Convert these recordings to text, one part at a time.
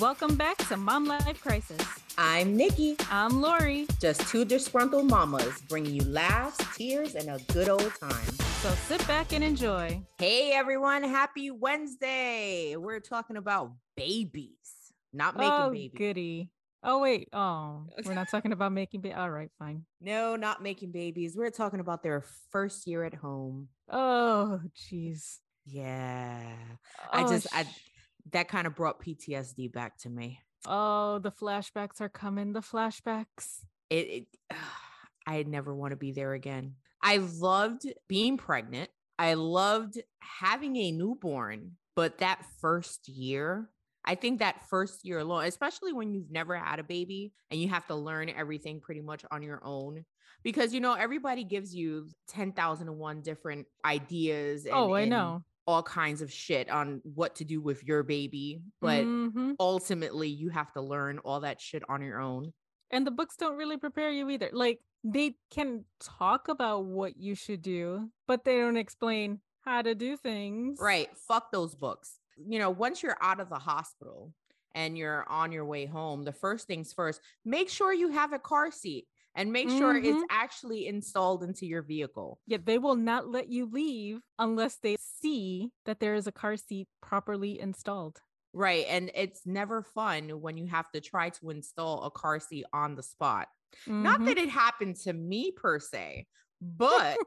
Welcome back to Mom Life Crisis. I'm Nikki. I'm Lori. Just two disgruntled mamas bringing you laughs, tears, and a good old time. So sit back and enjoy. Hey everyone, happy Wednesday. We're talking about babies, not making oh, babies. goody. Oh, wait. Oh, we're not talking about making babies. All right, fine. No, not making babies. We're talking about their first year at home. Oh, jeez. Yeah. Oh, I just, I, that kind of brought PTSD back to me. Oh, the flashbacks are coming. The flashbacks. It, it I never want to be there again. I loved being pregnant. I loved having a newborn, but that first year, I think that first year alone, especially when you've never had a baby and you have to learn everything pretty much on your own. Because you know, everybody gives you 10,001 different ideas. Oh, and, oh, I and know. All kinds of shit on what to do with your baby. But Mhm. ultimately, you have to learn all that shit on your own. And the books don't really prepare you either. Like they can talk about what you should do, but they don't explain how to do things. Right. Fuck those books. You know, once you're out of the hospital and you're on your way home, the first things first, make sure you have a car seat and make sure Mhm. it's actually installed into your vehicle. Yet they will not let you leave unless they see that there is a car seat properly installed. Right. And it's never fun when you have to try to install a car seat on the spot. Not Mhm. that it happened to me per se, but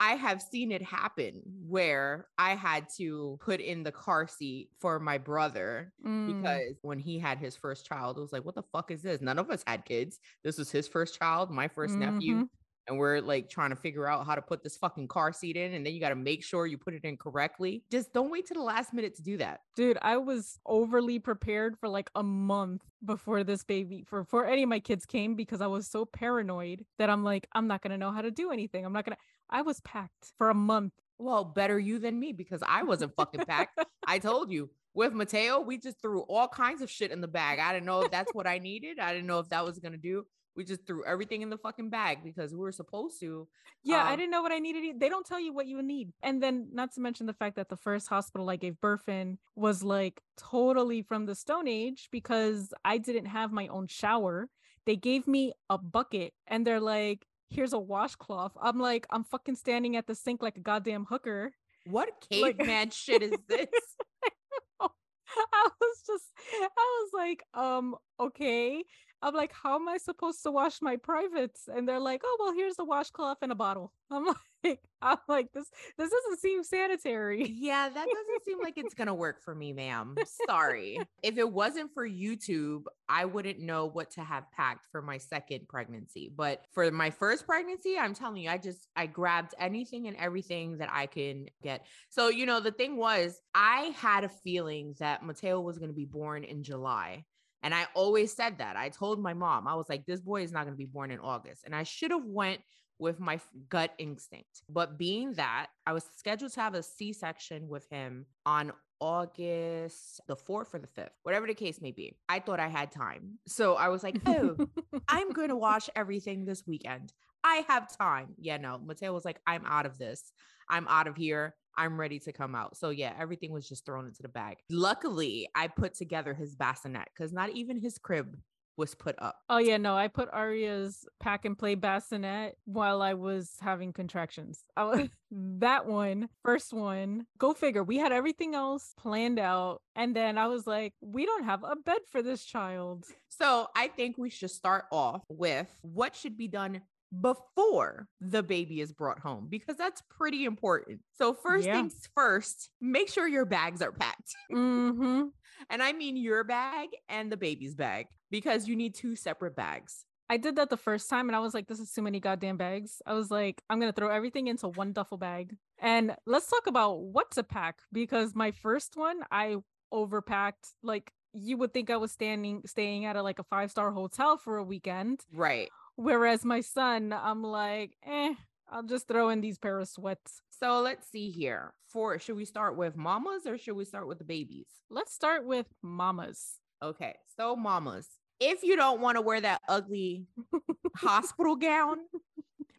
I have seen it happen where I had to put in the car seat for my brother Mm. because when he had his first child, it was like, what the fuck is this? None of us had kids. This was his first child, my 1st nephew. And we're like trying to figure out how to put this fucking car seat in. And then you got to make sure you put it in correctly. Just don't wait to the last minute to do that. Dude, I was overly prepared for like a month before this baby, for before any of my kids came, because I was so paranoid that I'm like, I'm not gonna know how to do anything. I'm not gonna. I was packed for a month. Well, better you than me because I wasn't fucking packed. I told you with Mateo, we just threw all kinds of shit in the bag. I didn't know if that's what I needed. I didn't know if that was going to do. We just threw everything in the fucking bag because we were supposed to. Yeah, I Um, didn't know what I needed. They don't tell you what you need. And then, not to mention the fact that the first hospital I gave birth in was like totally from the Stone Age because I didn't have my own shower. They gave me a bucket and they're like, here's a washcloth. I'm like, I'm fucking standing at the sink like a goddamn hooker. What Like- caveman shit is this? I was just, I was like, um, okay. I'm like, how am I supposed to wash my privates? And they're like, oh well, here's a washcloth and a bottle. I'm like, I'm like, this this doesn't seem sanitary. Yeah, that doesn't seem like it's gonna work for me, ma'am. Sorry. If it wasn't for YouTube, I wouldn't know what to have packed for my second pregnancy. But for my first pregnancy, I'm telling you, I just I grabbed anything and everything that I can get. So, you know, the thing was, I had a feeling that Mateo was gonna be born in July. And I always said that. I told my mom, I was like, this boy is not gonna be born in August. And I should have went with my gut instinct. But being that I was scheduled to have a C section with him on August the 4th or the 5th, whatever the case may be, I thought I had time. So I was like, oh, I'm going to watch everything this weekend. I have time. Yeah, no, Mateo was like, I'm out of this. I'm out of here. I'm ready to come out. So yeah, everything was just thrown into the bag. Luckily, I put together his bassinet because not even his crib was put up. Oh yeah, no, I put Arya's pack and play bassinet while I was having contractions. I oh, was, that one, first one, go figure. We had everything else planned out, and then I was like, we don't have a bed for this child. So I think we should start off with what should be done before the baby is brought home because that's pretty important. So, first Yeah. things first, make sure your bags are packed. Mm-hmm. And I mean your bag and the baby's bag because you need two separate bags. I did that the first time, and I was like, this is too many goddamn bags. I was like, I'm gonna throw everything into one duffel bag. And let's talk about what to pack because my first one, I overpacked. Like you would think I was standing staying at a like a five star hotel for a weekend. Right. Whereas my son, I'm like, eh, I'll just throw in these pair of sweats. So, let's see here. For should we start with mamas or should we start with the babies? Let's start with mamas. Okay. So, mamas, if you don't want to wear that ugly hospital gown,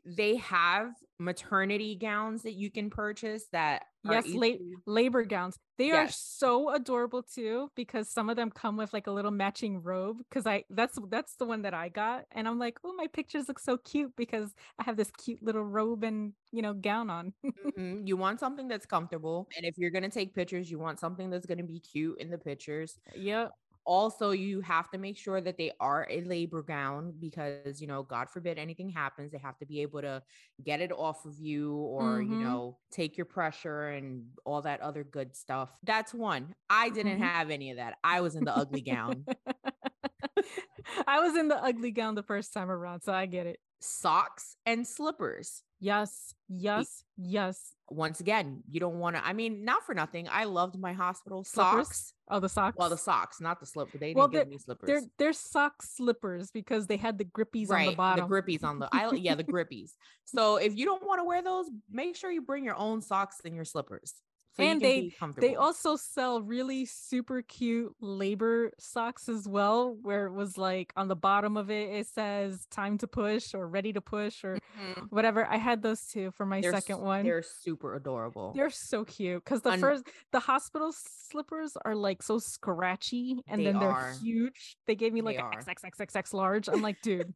they have maternity gowns that you can purchase that yes, la- easily- labor gowns. They are so adorable too because some of them come with like a little matching robe. Because I that's that's the one that I got, and I'm like, oh, my pictures look so cute because I have this cute little robe and you know gown on. Mhm. You want something that's comfortable. And if you're going to take pictures, you want something that's going to be cute in the pictures. yep. Also, you have to make sure that they are a labor gown because, you know, God forbid anything happens, they have to be able to get it off of you or, you Mhm. know, take your pressure and all that other good stuff. That's one. I didn't Mhm. have any of that. I was in the ugly gown. I was in the ugly gown the first time around, so I get it. Socks and slippers. Yes, yes, yes. Once again, you don't want to, I mean, not for nothing. I loved my hospital Slippers? socks. Oh, the socks. Well, the socks, not the slipper. They didn't Well, give me slippers. they're they're sock slippers because they had the grippies on the bottom. The grippies on the I yeah, the grippies. So if you don't want to wear those, make sure you bring your own socks and your slippers. So And they- They also sell really super cute labor socks as well, where it was like on the bottom of it, it says time to push or ready to push or Mhm. whatever. I had those too for my They're second s- one. They're super adorable. They're so cute because the Un- first the hospital slippers are like so scratchy and They then they're are. huge. They gave me like They a are. XXXXX large. I'm like, dude,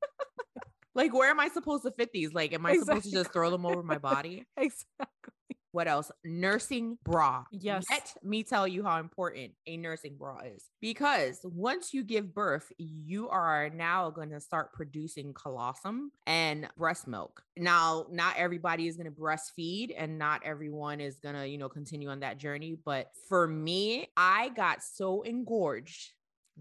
like, where am I supposed to fit these? Like, am I supposed to just throw them over my body? exactly. What else? Nursing bra. Yes. Let me tell you how important a nursing bra is. Because once you give birth, you are now going to start producing colostrum and breast milk. Now, not everybody is going to breastfeed and not everyone is going to, you know, continue on that journey. But for me, I got so engorged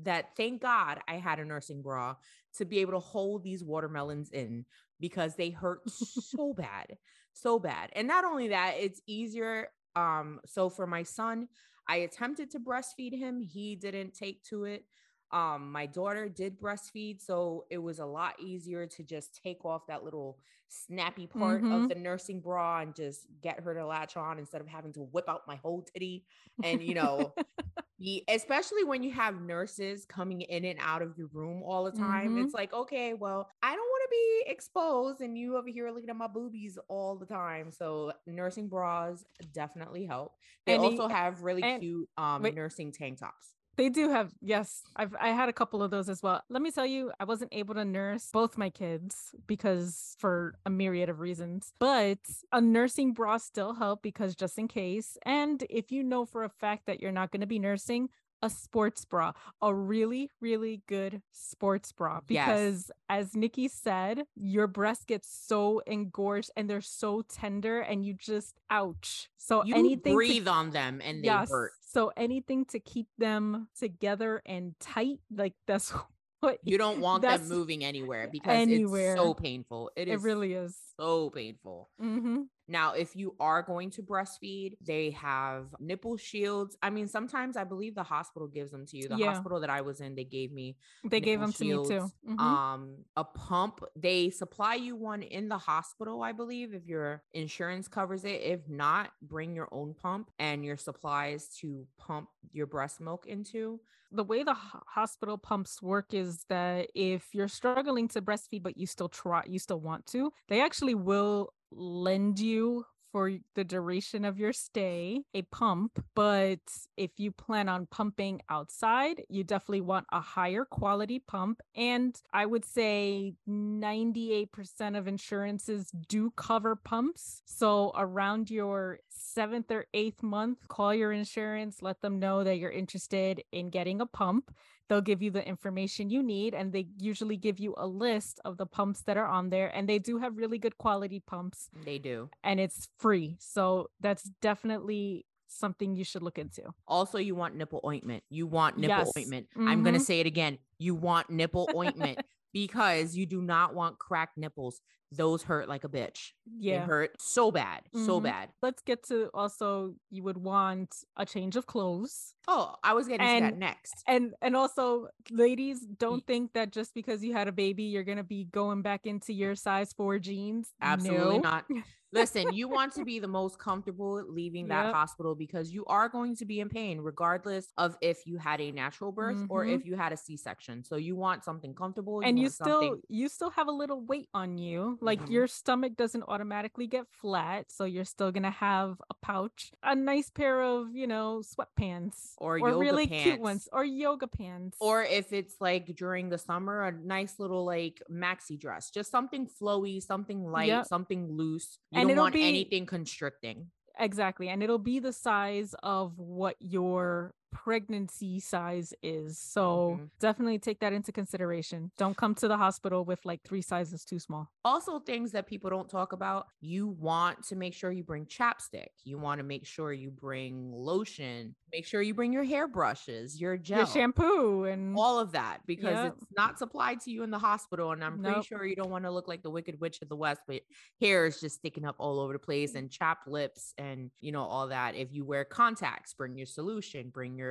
that thank God I had a nursing bra to be able to hold these watermelons in because they hurt so bad so bad. And not only that, it's easier. Um, so for my son, I attempted to breastfeed him. He didn't take to it. Um, my daughter did breastfeed, so it was a lot easier to just take off that little snappy part Mhm. of the nursing bra and just get her to latch on instead of having to whip out my whole titty and you know be especially when you have nurses coming in and out of your room all the time. Mhm. It's like, okay, well, I don't want to be exposed and you over here looking at my boobies all the time. So nursing bras definitely help. They And also have really and- cute um wait. nursing tank tops. They do have, yes. I've I had a couple of those as well. Let me tell you, I wasn't able to nurse both my kids because for a myriad of reasons. But a nursing bra still help because just in case. And if you know for a fact that you're not going to be nursing, a sports bra, a really, really good sports bra. Yes. Because as Nikki said, your breast gets so engorged and they're so tender and you just ouch. So You anything to breathe on them and they hurt. so anything to keep them together and tight, like that's what You don't want them moving anywhere because Anywhere. it's so painful. it is it really is. so painful. hmm Now, if you are going to breastfeed, they have nipple shields. I mean, sometimes I believe the hospital gives them to you. The Yeah. hospital that I was in, they gave me They gave them to me too. shields, Mhm. Um, a pump. They supply you one in the hospital, I believe, if your insurance covers it. If not, bring your own pump and your supplies to pump your breast milk into. the way the hospital pumps work is that if you're struggling to breastfeed but you still try you still want to they actually will lend you for the duration of your stay a pump but if you plan on pumping outside you definitely want a higher quality pump and i would say 98% of insurances do cover pumps. So around your seventh or eighth month call your insurance let them know that you're interested in getting a pump they'll give you the information you need and they usually give you a list of the pumps that are on there and they do have really good quality pumps They do. and it's free so that's definitely something you should look into Also, you want nipple ointment. You want nipple Yes. ointment. I'm going to mm-hmm. say it again. You want nipple ointment because you do not want cracked nipples. Those hurt like a bitch. Yeah. They hurt so bad, so Mhm. bad. let's get to also you would want a change of clothes Oh, I was getting to that next. and and also ladies don't think that just because you had a baby you're gonna be going back into your size four jeans Absolutely No. not. Listen, you want to be the most comfortable leaving that Yep. hospital because you are going to be in pain, regardless of if you had a natural birth or Mhm. if you had a C section. So you want something comfortable. and you still something- you still have a little weight on you Like Mhm. your stomach doesn't automatically get flat, so you're still gonna have a pouch, a nice pair of, you know, sweatpants Or yoga really cute ones or yoga pants. Or if it's like during the summer, a nice little like maxi dress, just something flowy, something light, Yep. something loose. You And don't it'll want be- anything constricting. exactly, and it'll be the size of what your pregnancy size is. So Mhm. definitely take that into consideration. Don't come to the hospital with like three sizes too small. Also, things that people don't talk about, you want to make sure you bring chapstick. You want to make sure you bring lotion. Make sure you bring your hairbrushes, your gel. Your shampoo and all of that because Yep. it's not supplied to you in the hospital. And I'm pretty Nope. sure you don't want to look like the Wicked Witch of the West, but hair is just sticking up all over the place and chapped lips and you know all that. If you wear contacts, bring your solution, bring your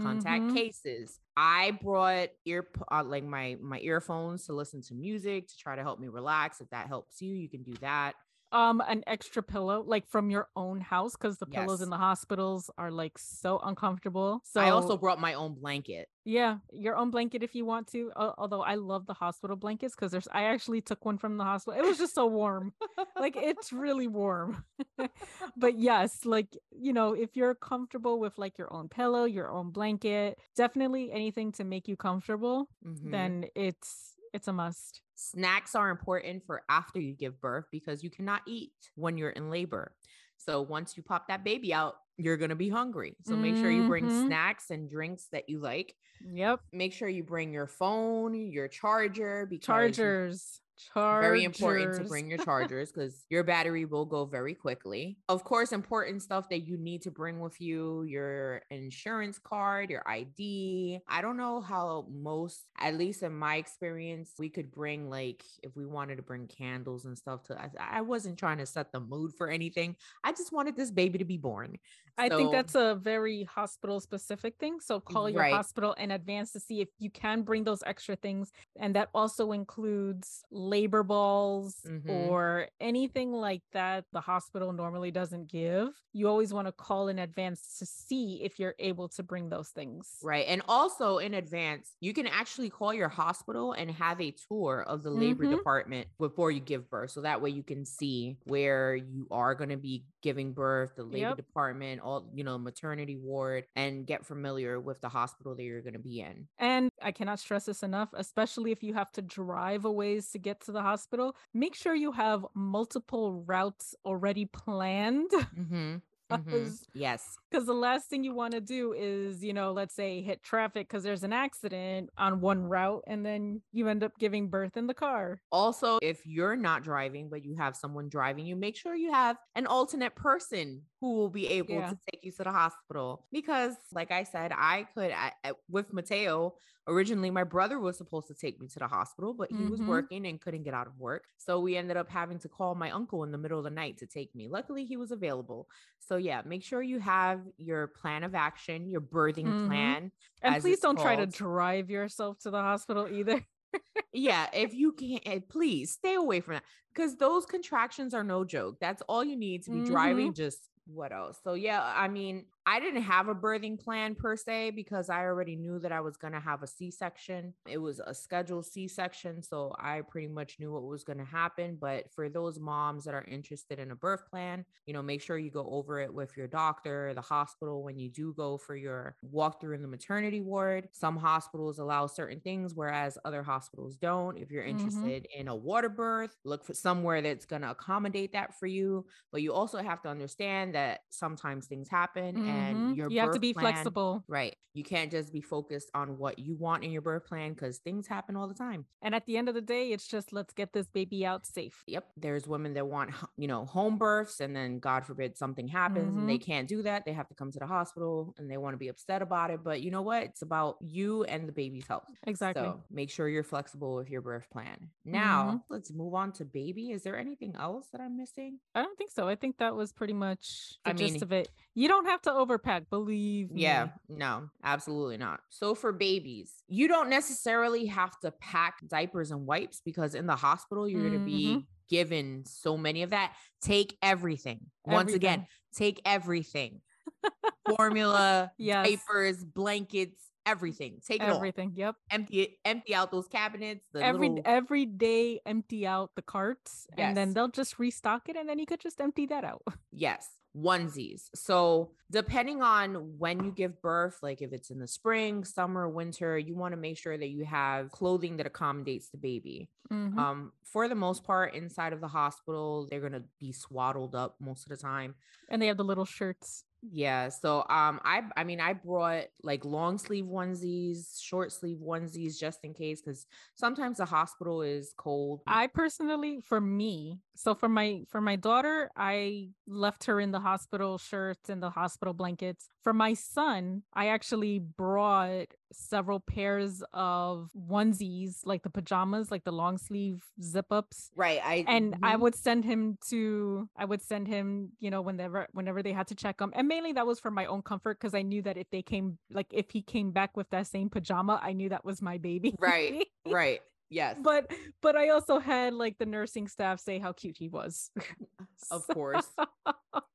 contact Mhm. cases. I brought ear uh, like my my earphones to listen to music to try to help me relax. If that helps you, you can do that. Um an extra pillow like from your own house because the pillows Yes. in the hospitals are like so uncomfortable so I also brought my own blanket. yeah your own blanket if you want to al- although i love the hospital blankets because there's i actually took one from the hospital it was just so warm like it's really warm but yes like you know if you're comfortable with like your own pillow your own blanket definitely anything to make you comfortable Mhm. then it's it's a must Snacks are important for after you give birth because you cannot eat when you're in labor. So once you pop that baby out, you're going to be hungry. So make sure you bring Mhm. snacks and drinks that you like. yep Make sure you bring your phone, your charger because chargers chargers very important to bring your chargers because your battery will go very quickly. Of course, important stuff that you need to bring with you your insurance card, your ID. I don't know how most, at least in my experience, we could bring like if we wanted to bring candles and stuff to I, I wasn't trying to set the mood for anything. I just wanted this baby to be born. I think that's a very hospital specific thing. So call your Right. hospital in advance to see if you can bring those extra things. And that also includes labor balls Mhm. or anything like that the hospital normally doesn't give. You always want to call in advance to see if you're able to bring those things. Right. And also in advance, you can actually call your hospital and have a tour of the labor Mhm. department before you give birth. So that way you can see where you are going to be giving birth, the labor Yep. department, all, you know, maternity ward, and get familiar with the hospital that you're going to be in. And I cannot stress this enough, especially if you have to drive a ways to get to the hospital. Make sure you have multiple routes already planned. Mm-hmm. Mm-hmm. Because Yes. because the last thing you want to do is you know let's say hit traffic because there's an accident on one route and then you end up giving birth in the car Also, if you're not driving, but you have someone driving you, make sure you have an alternate person who will be able Yeah. to take you to the hospital. Because, like I said, I could, I- with Mateo, originally my brother was supposed to take me to the hospital, but he was Mhm. working and couldn't get out of work. So we ended up having to call my uncle in the middle of the night to take me. Luckily, he was available. So, yeah, make sure you have your plan of action, your birthing Mhm. plan. and please don't try to drive yourself to the hospital either yeah, if you can't, eh, please stay away from that because those contractions are no joke. That's all you need to be driving. Just what else? So, yeah, I mean, I didn't have a birthing plan per se because I already knew that I was going to have a C section. It was a scheduled C section. So, I pretty much knew what was going to happen. But for those moms that are interested in a birth plan, you know, make sure you go over it with your doctor, the hospital when you do go for your walkthrough in the maternity ward. Some hospitals allow certain things, whereas other hospitals don't. If you're Mhm. interested in a water birth, look for somewhere that's going to accommodate that for you. But you also have to understand that sometimes things happen Mhm. And mm-hmm. your you have to be plan- flexible Right. You can't just be focused on what you want in your birth plan because things happen all the time. and at the end of the day it's just let's get this baby out safe Yep. There's women that want, you know, home births and then God forbid something happens and they mm-hmm. can't do that. They have to come to the hospital and they want to be upset about it. But you know what? It's about you and the baby's health. exactly So make sure you're flexible with your birth plan. Mm-hmm. Now let's move on to baby. Is there anything else that I'm missing? i don't think so i think that was pretty much the I gist mean- of it you don't have to overpack believe me Yeah, no, absolutely not. So for babies, you don't necessarily have to pack diapers and wipes because in the hospital you're going to mm, be mm-hmm. given so many of that. Take everything. Once again, take everything. formula, Yes. diapers, blankets, everything. Take it all. Everything. Yep. Empty it, empty out those cabinets. The every little, every day empty out the carts and then they'll just restock it and then you could just empty that out. Yes, onesies. So, depending on when you give birth, like if it's in the spring, summer, winter, you want to make sure that you have clothing that accommodates the baby. Mhm. Um, for the most part, inside of the hospital, they're gonna be swaddled up most of the time. and they have the little shirts. Yeah. So um I I mean I brought like long sleeve onesies, short sleeve onesies just in case cuz sometimes the hospital is cold. I personally for me, so for my for my daughter, I left her in the hospital shirts and the hospital blankets. For my son, I actually brought several pairs of onesies, like the pajamas, like the long sleeve zip ups. right. I and I mhm. would send him to I would send him, you know, whenever whenever they had to check him. And mainly that was for my own comfort because I knew that if they came like if he came back with that same pajama, I knew that was my baby. Right. right. Yes. but but I also had like the nursing staff say how cute he was. of course.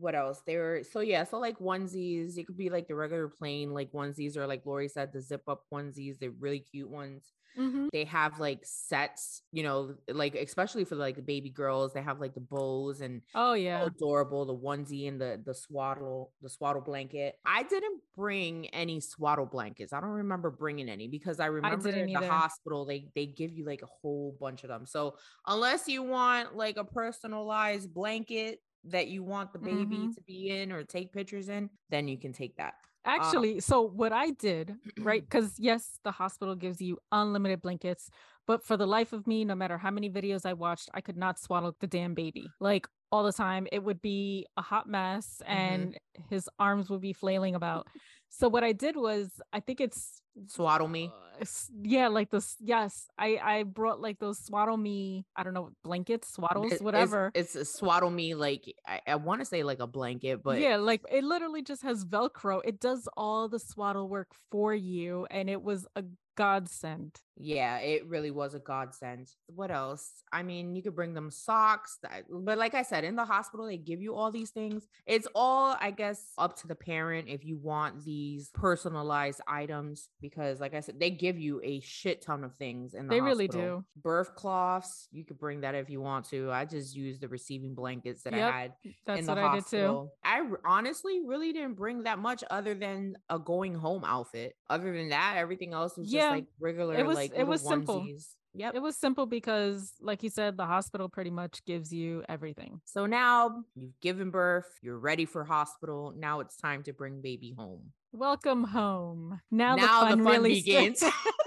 what else? They were so yeah, so like onesies, it could be like the regular plain like onesies or like Lori said, the zip up onesies, they're really cute ones. Mhm. They have like sets, you know, like especially for like the baby girls, they have like the bows and Oh so yeah. adorable the onesie and the the swaddle the swaddle blanket i didn't bring any swaddle blankets i don't remember bringing any because i remember at the either. hospital they they give you like a whole bunch of them so unless you want like a personalized blanket that you want the baby Mhm. to be in or take pictures in then you can take that Actually, so what I did, right? Because yes, the hospital gives you unlimited blankets, but for the life of me, no matter how many videos I watched, I could not swaddle the damn baby. Like all the time, it would be a hot mess and his arms would be flailing about. So what I did was, I think it's swaddle me uh, yeah, like this. Yes, I I brought like those swaddle me. I don't know blankets, swaddles, It- it's- whatever. it's, a swaddle me like i, I want to say like a blanket but yeah, like it literally just has Velcro. It does all the swaddle work for you, and it was a godsend. Yeah, it really was a godsend. What else? I mean, you could bring them socks, that- but like I said, in the hospital, they give you all these things. It's all, I guess, up to the parent if you want these personalized items, because like I said, they give you a shit ton of things in the They really do. Birth cloths, you could bring that if you want to. I just used the receiving blankets that Yep, I had That's in the what I did too. I honestly really didn't bring that much other than a going home outfit. Other than that, everything else was Yeah, just like regular, was- like it little was simple. onesies. Yep. It was simple because, like you said, the hospital pretty much gives you everything. so now you've given birth, you're ready for hospital. Now it's time to bring baby home. Welcome home. Now, Now the fun, really begins.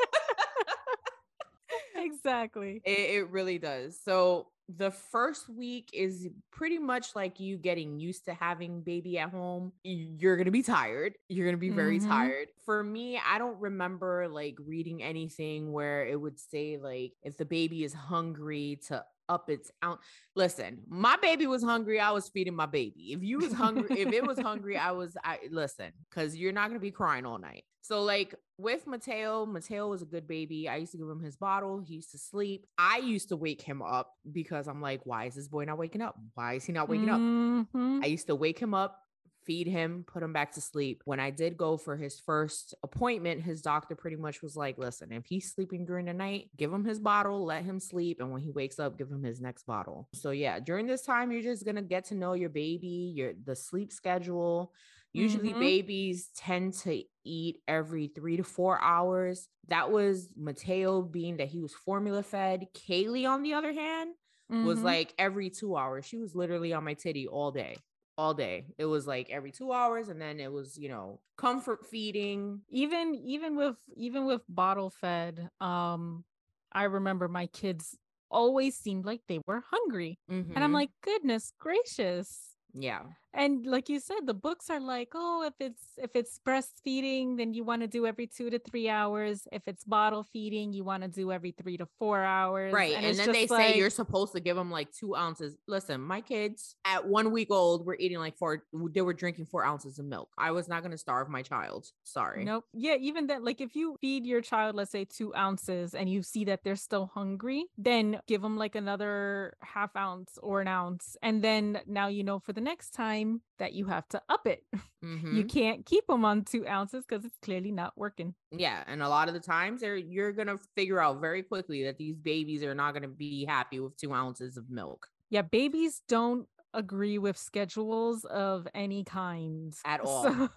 exactly. It, it really does. So the first week is pretty much like you getting used to having baby at home. You're going to be tired. You're going to be very Mhm. tired. For me, I don't remember like reading anything where it would say like if the baby is hungry to up its out. Listen, my baby was hungry. I was feeding my baby. If you was hungry, if it was hungry, I was I listen, cuz you're not going to be crying all night. So like with Mateo, Mateo was a good baby. I used to give him his bottle. He used to sleep. I used to wake him up because I'm like, why is this boy not waking up? Why is he not waking up? Mhm. I used to wake him up, feed him, put him back to sleep. When I did go for his first appointment, his doctor pretty much was like, listen, if he's sleeping during the night, give him his bottle, let him sleep. And when he wakes up, give him his next bottle. So yeah, during this time, you're just gonna get to know your baby, your the sleep schedule. Usually Mhm. babies tend to eat every three to four hours. That was Mateo being that he was formula fed. Kaylee, on the other hand, was Mhm. like every two hours. She was literally on my titty all day, all day. It was like every two hours, and then it was, you know, comfort feeding. even even with even with bottle fed um i remember my kids always seemed like they were hungry and i'm Mhm. like goodness gracious yeah, and like you said the books are like oh if it's if it's breastfeeding then you want to do every two to three hours if it's bottle feeding you want to do every three to four hours right. And, it's then they just say you're supposed to give them like two ounces. Listen, my kids at one week old were eating like four, they were drinking four ounces of milk. I was not going to starve my child. Sorry. Nope. Yeah, even that like if you feed your child, let's say two ounces, and you see that they're still hungry, then give them like another half ounce or an ounce. And then now you know for the next time time that you have to up it. Mhm. You can't keep them on two ounces because it's clearly not working. Yeah, and a lot of the times they're you're gonna figure out very quickly that these babies are not gonna be happy with two ounces of milk Yeah, babies don't agree with schedules of any kind At all. So-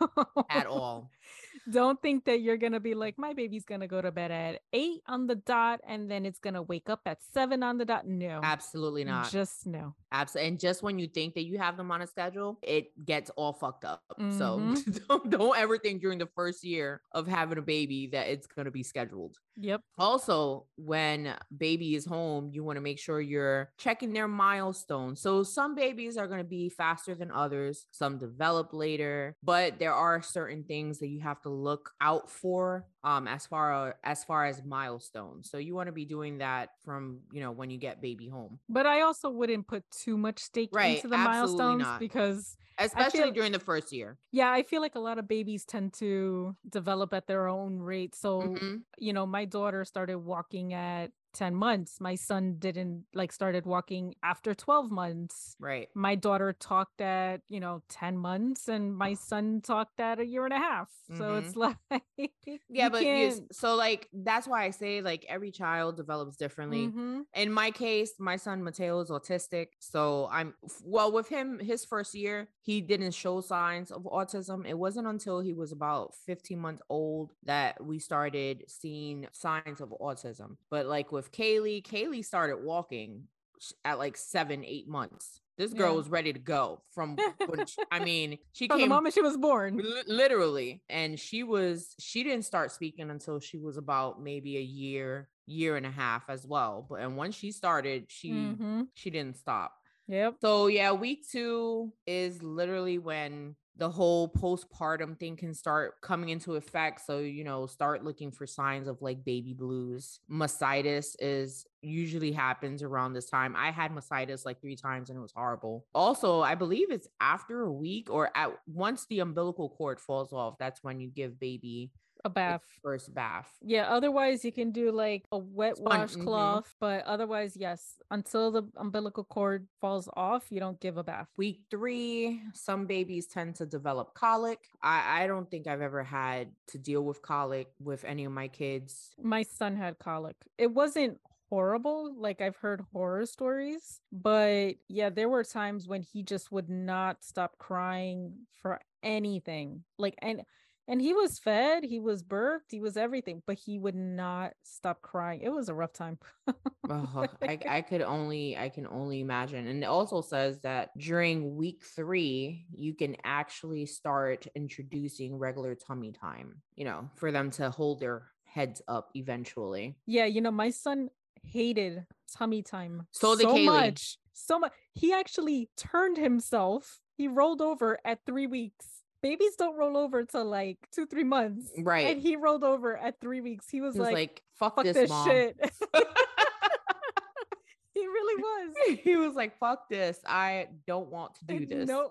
at all. Don't think that you're gonna be like, my baby's gonna go to bed at eight on the dot and then it's gonna wake up at seven on the dot. No, Absolutely not. Just no. Absolutely. And just when you think that you have them on a schedule, it gets all fucked up. So Mhm. don't, don't ever think during the first year of having a baby that it's going to be scheduled. Yep. Also, when baby is home, you want to make sure you're checking their milestones. So some babies are going to be faster than others, some develop later, but there are certain things that you have to look out for um as far as far as milestones. So you want to be doing that from, you know, when you get baby home. But I also wouldn't put too much stake Right, into the milestones not. because Especially feel- during the first year. yeah, I feel like a lot of babies tend to develop at their own rate. So, Mhm. you know, my daughter started walking at 10 months. My son didn't like started walking after 12 months. Right. My daughter talked at, you know, 10 months and my son talked at a year and a half. So it's like Yeah, but so like that's why I say like every child develops differently. Mhm. In my case, my son Mateo is autistic. So I'm well with him, his first year, he didn't show signs of autism. It wasn't until he was about 15 months old that we started seeing signs of autism. But like with Kaylee, Kaylee started walking at like seven, eight months. This girl Yeah. was ready to go from when she- I mean, she From the moment she was born. Li- literally and she was she didn't start speaking until she was about maybe a year year and a half as well but and once she started she Mhm. she didn't stop Yep. so yeah week two is literally when the whole postpartum thing can start coming into effect so you know start looking for signs of like baby blues. Mastitis is usually happens around this time. I had mastitis like three times and it was horrible. Also i believe it's after a week or at once the umbilical cord falls off that's when you give baby A bath. first bath Yeah, otherwise you can do like a wet Spon- mhm. washcloth, but otherwise, yes, until the umbilical cord falls off, you don't give a bath. Week three, some babies tend to develop colic. I, I don't think I've ever had to deal with colic with any of my kids. My son had colic. It wasn't horrible, like I've heard horror stories, but yeah, there were times when he just would not stop crying for anything. Like and and he was fed, he was burped, he was everything, but he would not stop crying. It was a rough time. Ugh, I, I could only I can only imagine. And it also says that during week three, you can actually start introducing regular tummy time, you know, for them to hold their heads up eventually. Yeah, you know, my son hated tummy time So Kaylee. much. So much. He actually turned himself. He rolled over at three weeks. Babies don't roll over till like two, three months. Right. And he rolled over at three weeks. He was, He was like, like, fuck, fuck this, this, mom. shit. he really was. he was like, fuck this. I don't want to do this. No.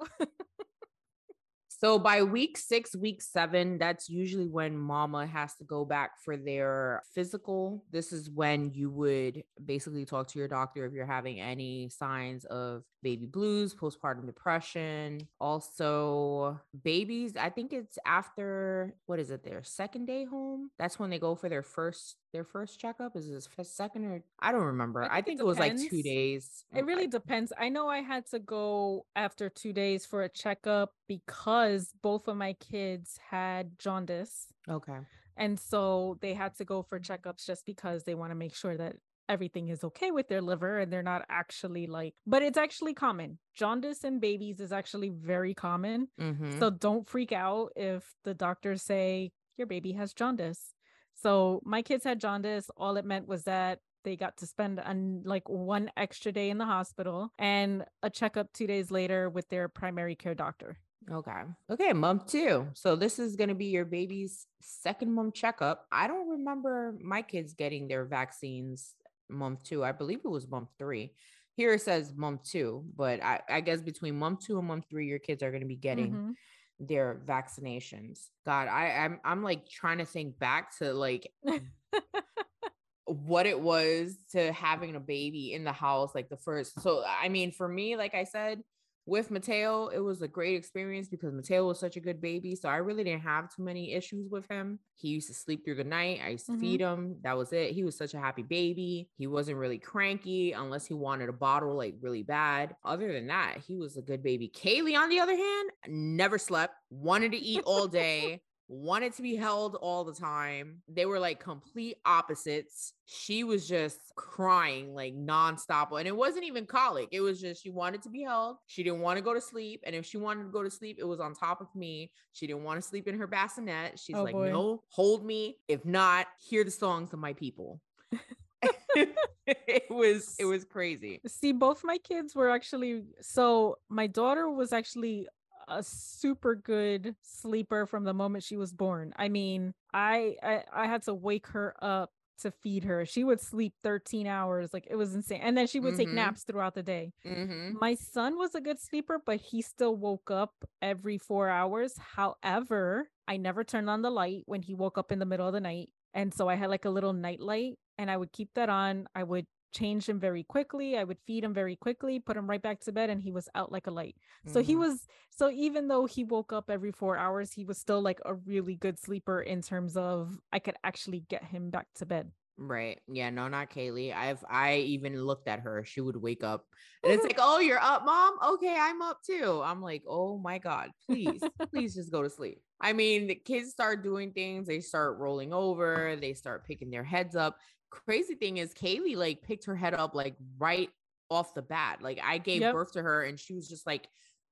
So by week six, week seven, that's usually when mama has to go back for their physical. This is when you would basically talk to your doctor if you're having any signs of baby blues, postpartum depression. Also, babies, I think it's after what is it, their second day home? That's when they go for their first their first checkup. Is this second or I don't remember. I I think think, it it was like two days. It really depends. I know I had to go after two days for a checkup because both of my kids had jaundice. okay. And so they had to go for checkups just because they want to make sure that everything is okay with their liver and they're not actually like, but it's actually common. Jaundice in babies is actually very common. Mhm. So don't freak out if the doctors say your baby has jaundice. So my kids had jaundice. All it meant was that they got to spend an, like one extra day in the hospital and a checkup two days later with their primary care doctor. Okay. Okay. Month two. So this is going to be your baby's second month checkup. I don't remember my kids getting their vaccines month two. I believe it was month three. Here it says month two, but I, I guess between month two and month three, your kids are going to be getting Mhm. their vaccinations. God, I, I'm I'm like trying to think back to like what it was to having a baby in the house, like the first. So I mean, for me, like I said, with Mateo, it was a great experience because Mateo was such a good baby. So I really didn't have too many issues with him. He used to sleep through the night. I used to Mhm. feed him. That was it. He was such a happy baby. He wasn't really cranky unless he wanted a bottle like really bad. Other than that, he was a good baby. Kaylee, on the other hand, never slept, wanted to eat all day. Wanted to be held all the time. They were like complete opposites. She was just crying like nonstop. And it wasn't even colic. It was just she wanted to be held. She didn't want to go to sleep. And if she wanted to go to sleep, it was on top of me. She didn't want to sleep in her bassinet. She's Oh, like, boy. no, hold me. If not, hear the songs of my people. it was it was crazy. See, both my kids were actually so my daughter was actually a super good sleeper from the moment she was born. I mean, I I, I had to wake her up to feed her. She would sleep 13 hours. Like it was insane. And then she would take Mhm. naps throughout the day. Mhm. My son was a good sleeper, but he still woke up every four hours. However, I never turned on the light when he woke up in the middle of the night. And so I had like a little night light and I would keep that on. I would change him very quickly. I would feed him very quickly, put him right back to bed, and he was out like a light. So he Mhm. was, so even though he woke up every four hours, he was still like a really good sleeper in terms of I could actually get him back to bed. Right. Yeah, no, not Kaylee. I've I even looked at her. She would wake up and it's like, oh, you're up, mom. Okay, I'm up too. I'm like, oh my God, please, please just go to sleep. I mean, the kids start doing things, they start rolling over, they start picking their heads up. Crazy thing is Kaylee like picked her head up like right off the bat. Like I gave Yep. birth to her and she was just like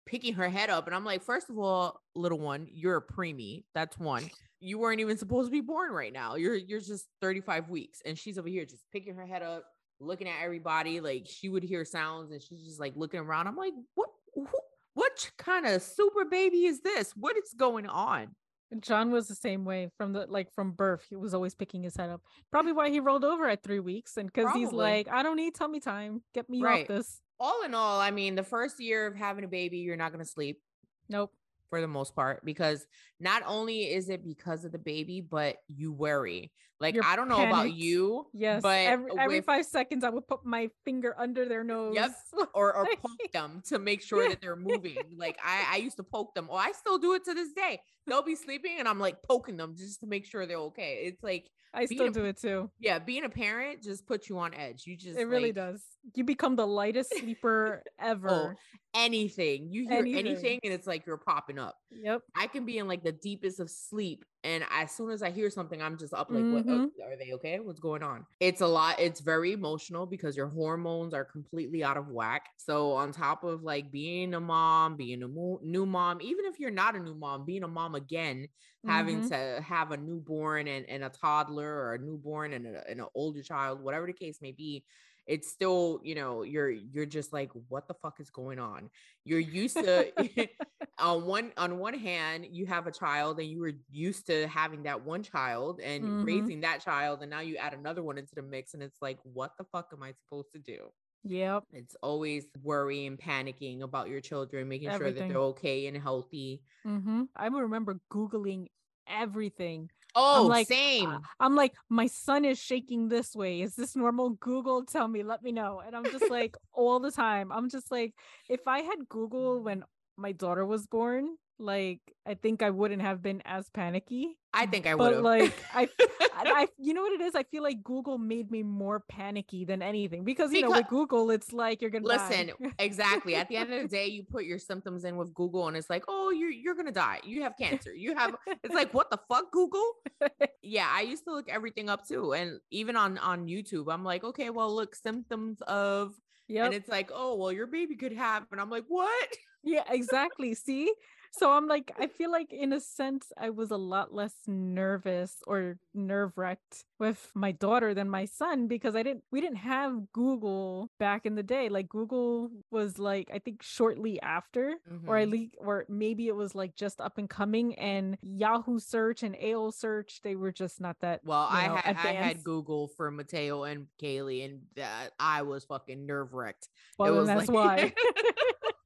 picking her head up. And I'm like, first of all, little one, you're a preemie. That's one you weren't even supposed to be born right now. You're you're just 35 weeks. And she's over here just picking her head up, looking at everybody. Like she would hear sounds and she's just like looking around. I'm like, what who, what kind of super baby is this? What is going on? John was the same way from the like from birth. He was always picking his head up. Probably why he rolled over at three weeks, and because he's like, I don't need tummy time. Get me Right. off this. All in all, I mean, the first year of having a baby, you're not gonna sleep Nope. for the most part because not only is it because of the baby, but you worry. Like You're I don't know about you, Yes. but every every with- five seconds, I would put my finger under their nose. Yep, or or poke them to make sure that they're moving. Like I I used to poke them. Oh, I still do it to this day. They'll be sleeping and I'm like poking them just to make sure they're okay. It's like I still a- do it too. yeah, being a parent just puts you on edge. You just It really like, does. You become the lightest sleeper oh, ever. anything. You hear anything. Anything. and it's like you're popping up. Yep. I can be in like the deepest of sleep, and as soon as I hear something, I'm just up like, what, uh, Mhm. are they okay? What's going on? It's a lot. It's very emotional because your hormones are completely out of whack. So on top of like being a mom, being a mo- new mom, even if you're not a new mom, being a mom again, having Mhm. to have a newborn and, and a toddler or a newborn and, a, and an older child, whatever the case may be, it's still you know you're you're just like what the fuck is going on you're used to on one on one hand you have a child and you were used to having that one child and Mhm. raising that child and now you add another one into the mix and it's like what the fuck am i supposed to do Yep. it's always worry and panicking about your children making sure that they're okay and healthy hmm I remember Googling everything. Oh like, same Uh, I'm like, my son is shaking this way. Is this normal? Google, tell me, let me know. And I'm just like, all the time. I'm just like, if I had Google when my daughter was born, like, I think I wouldn't have been as panicky. i think i would But like, I, I, you know what it is? I feel like Google made me more panicky than anything because you know with Google, it's like you're gonna Listen, die. exactly. At the end of the day, you put your symptoms in with Google and it's like, oh, you're you're gonna die. You have cancer. You have it's like, what the fuck, Google? Yeah, I used to look everything up too. And even on on YouTube, I'm like, okay, well, look, symptoms of yep. and it's like, oh, well, your baby could have. And I'm like, what? Yeah, exactly. See? So I'm like, I feel like in a sense, I was a lot less nervous or nerve wracked with my daughter than my son because I didn't, we didn't have Google back in the day. Like Google was like, I think shortly after, or I mm-hmm. leak, or maybe it was like just up and coming and Yahoo search and AOL search, they were just not that. Well, you I know, had I had. Google for Mateo and Kaylee, and that I was fucking nerve wrecked. Well, was that's like- why.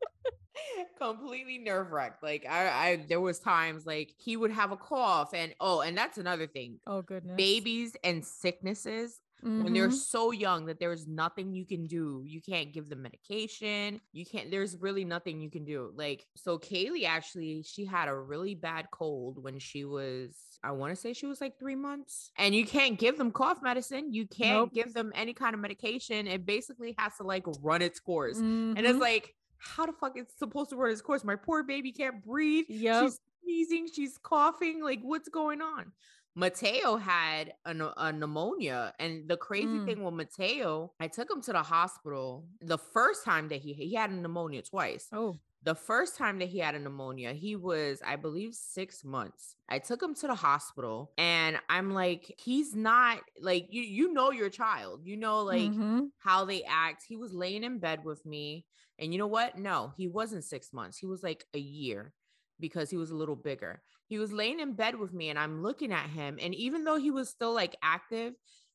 completely nerve wracked. Like I, I, there was times like he would have a cough, and oh, and that's another thing. oh, goodness. Babies and sicknesses. when they're Mhm. so young that there's nothing you can do. You can't give them medication. You can't, there's really nothing you can do. Like, so Kaylee actually, she had a really bad cold when she was, I want to say she was like three months. And you can't give them cough medicine. You can't Nope. give them any kind of medication. It basically has to like run its course. And it's Mhm. like, how the fuck it's supposed to run its course? My poor baby can't breathe. Yep. She's sneezing. She's coughing. Like, what's going on? Mateo had a, a pneumonia. And the crazy Mm. thing with Mateo, I took him to the hospital the first time that he he had a pneumonia twice. oh, The first time that he had a pneumonia, he was, I believe, six months. I took him to the hospital and I'm like, he's not like you, you know your child. You know, like mhm. how they act. He was laying in bed with me. And you know what? No, he wasn't six months. He was like a year because he was a little bigger. He was laying in bed with me and I'm looking at him. And even though he was still like active,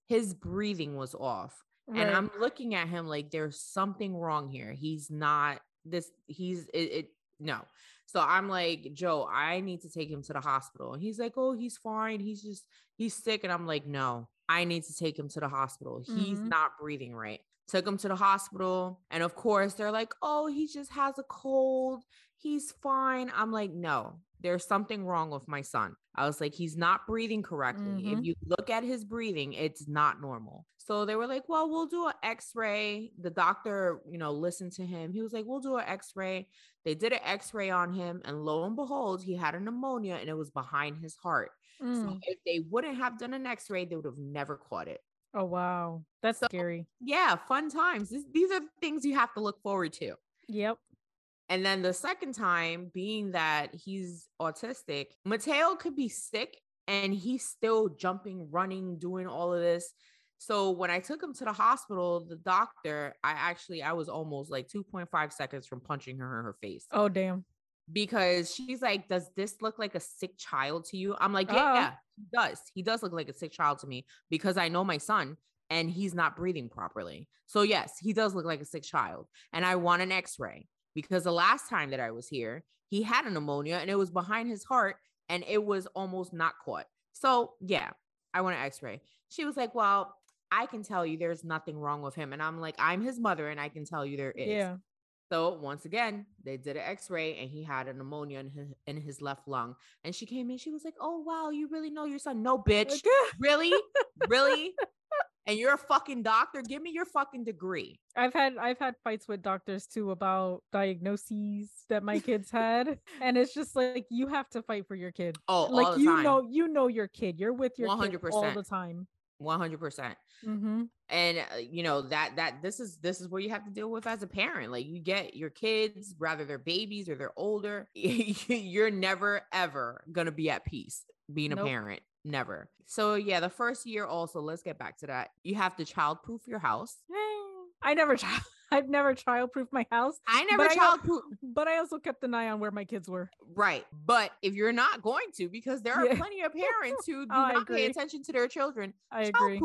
his breathing was off. And I'm looking at him like there's something wrong here. He's not this, he's it, it no. So I'm like, Joe, I need to take him to the hospital. And he's like, Oh, he's fine. He's just he's sick. And I'm like, no, I need to take him to the hospital. He's Mhm. not breathing right. Took him to the hospital. And of course, they're like, oh, he just has a cold. He's fine. I'm like, no, there's something wrong with my son. I was like, he's not breathing correctly. If Mhm. you look at his breathing, it's not normal. So they were like, well, we'll do an x ray. The doctor, you know, listened to him. He was like, we'll do an x ray. They did an x ray on him. And lo and behold, he had a pneumonia and it was behind his heart. So Mm. if they wouldn't have done an x-ray, they would have never caught it. Oh wow, that's So- scary. Yeah, fun times. This, these are things you have to look forward to. Yep. And then the second time, being that he's autistic, Mateo could be sick and he's still jumping, running, doing all of this. So when I took him to the hospital, the doctor, I actually I was almost like 2.5 seconds from punching her in her face. Oh damn. because she's like, Does this look like a sick child to you? I'm like, Oh. Yeah, he does. He does look like a sick child to me because I know my son and he's not breathing properly. So, yes, he does look like a sick child. And I want an x ray because the last time that I was here, he had a pneumonia and it was behind his heart and it was almost not caught. So, yeah, I want an x ray. She was like, Well, I can tell you there's nothing wrong with him. And I'm like, I'm his mother and I can tell you there is. Yeah. So once again, they did an X-ray and he had a pneumonia in his, in his left lung. And she came in, she was like, "Oh wow, you really know your son? No, bitch, really, really." And you're a fucking doctor. Give me your fucking degree. I've had I've had fights with doctors too about diagnoses that my kids had, and it's just like you have to fight for your kid. Oh, like you time. know, you know your kid. You're with your kid all 100%. the time. One hundred percent. Mm-hmm. And uh, you know that that this is this is what you have to deal with as a parent. Like you get your kids, whether they're babies or they're older, you're never ever gonna be at peace being a parent. Never. So yeah, the first year also. Let's get back to that. You have to childproof your house. I never child. I've never childproofed my house, I never But I childproof. but I also kept an eye on where my kids were. Right. But if you're not going to, because there are Yeah. plenty of parents who do Oh, not pay attention to their children, I agree.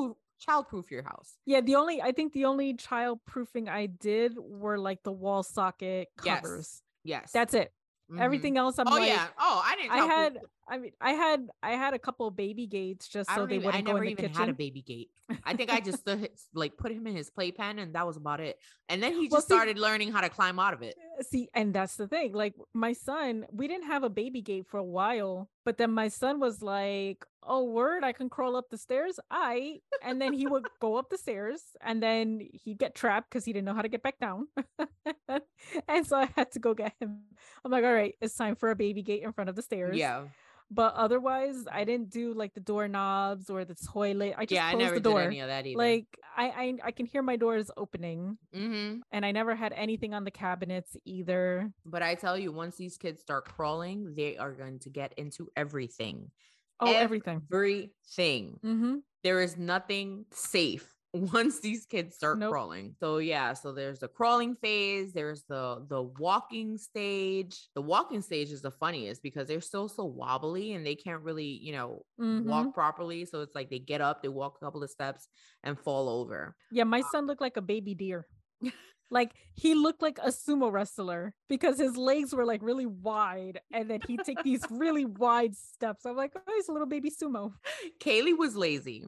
childproof, your house. Yeah, the only I think the only child proofing I did were like the wall socket covers. Yes. That's it. Mhm. Everything else I'm Oh like yeah. Oh, I didn't. I had I mean I had I had a couple of baby gates just so they even, wouldn't go in the even kitchen. had a baby gate. I think I just stood, like put him in his playpen and that was about it. And then he Well, just see- started learning how to climb out of it. Uh, see, and that's the thing. Like my son, we didn't have a baby gate for a while, but then my son was like, "Oh, word, I can crawl up the stairs." I, and then he would go up the stairs, and then he'd get trapped because he didn't know how to get back down. and so I had to go get him. I'm like, "All right, it's time for a baby gate in front of the stairs." Yeah. But otherwise, I didn't do like the doorknobs or the toilet. I just Yeah. I closed never the did door. any of that either. Like I, I, I can hear my doors opening, hmm and I never had anything on the cabinets either. But I tell you, once these kids start crawling, they are going to get into everything. Oh, everything. Everything. Mm-hmm. there is nothing safe once these kids start Nope. crawling. So yeah, so there's the crawling phase, there's the the walking stage. The walking stage is the funniest because they're still so wobbly and they can't really, you know, Mm-hmm. walk properly. So it's like they get up, they walk a couple of steps and fall over. Yeah, my son looked like a baby deer. like he looked like a sumo wrestler because his legs were like really wide, and then he'd take these really wide steps. I'm like, oh, he's a little baby sumo. Kaylee was lazy.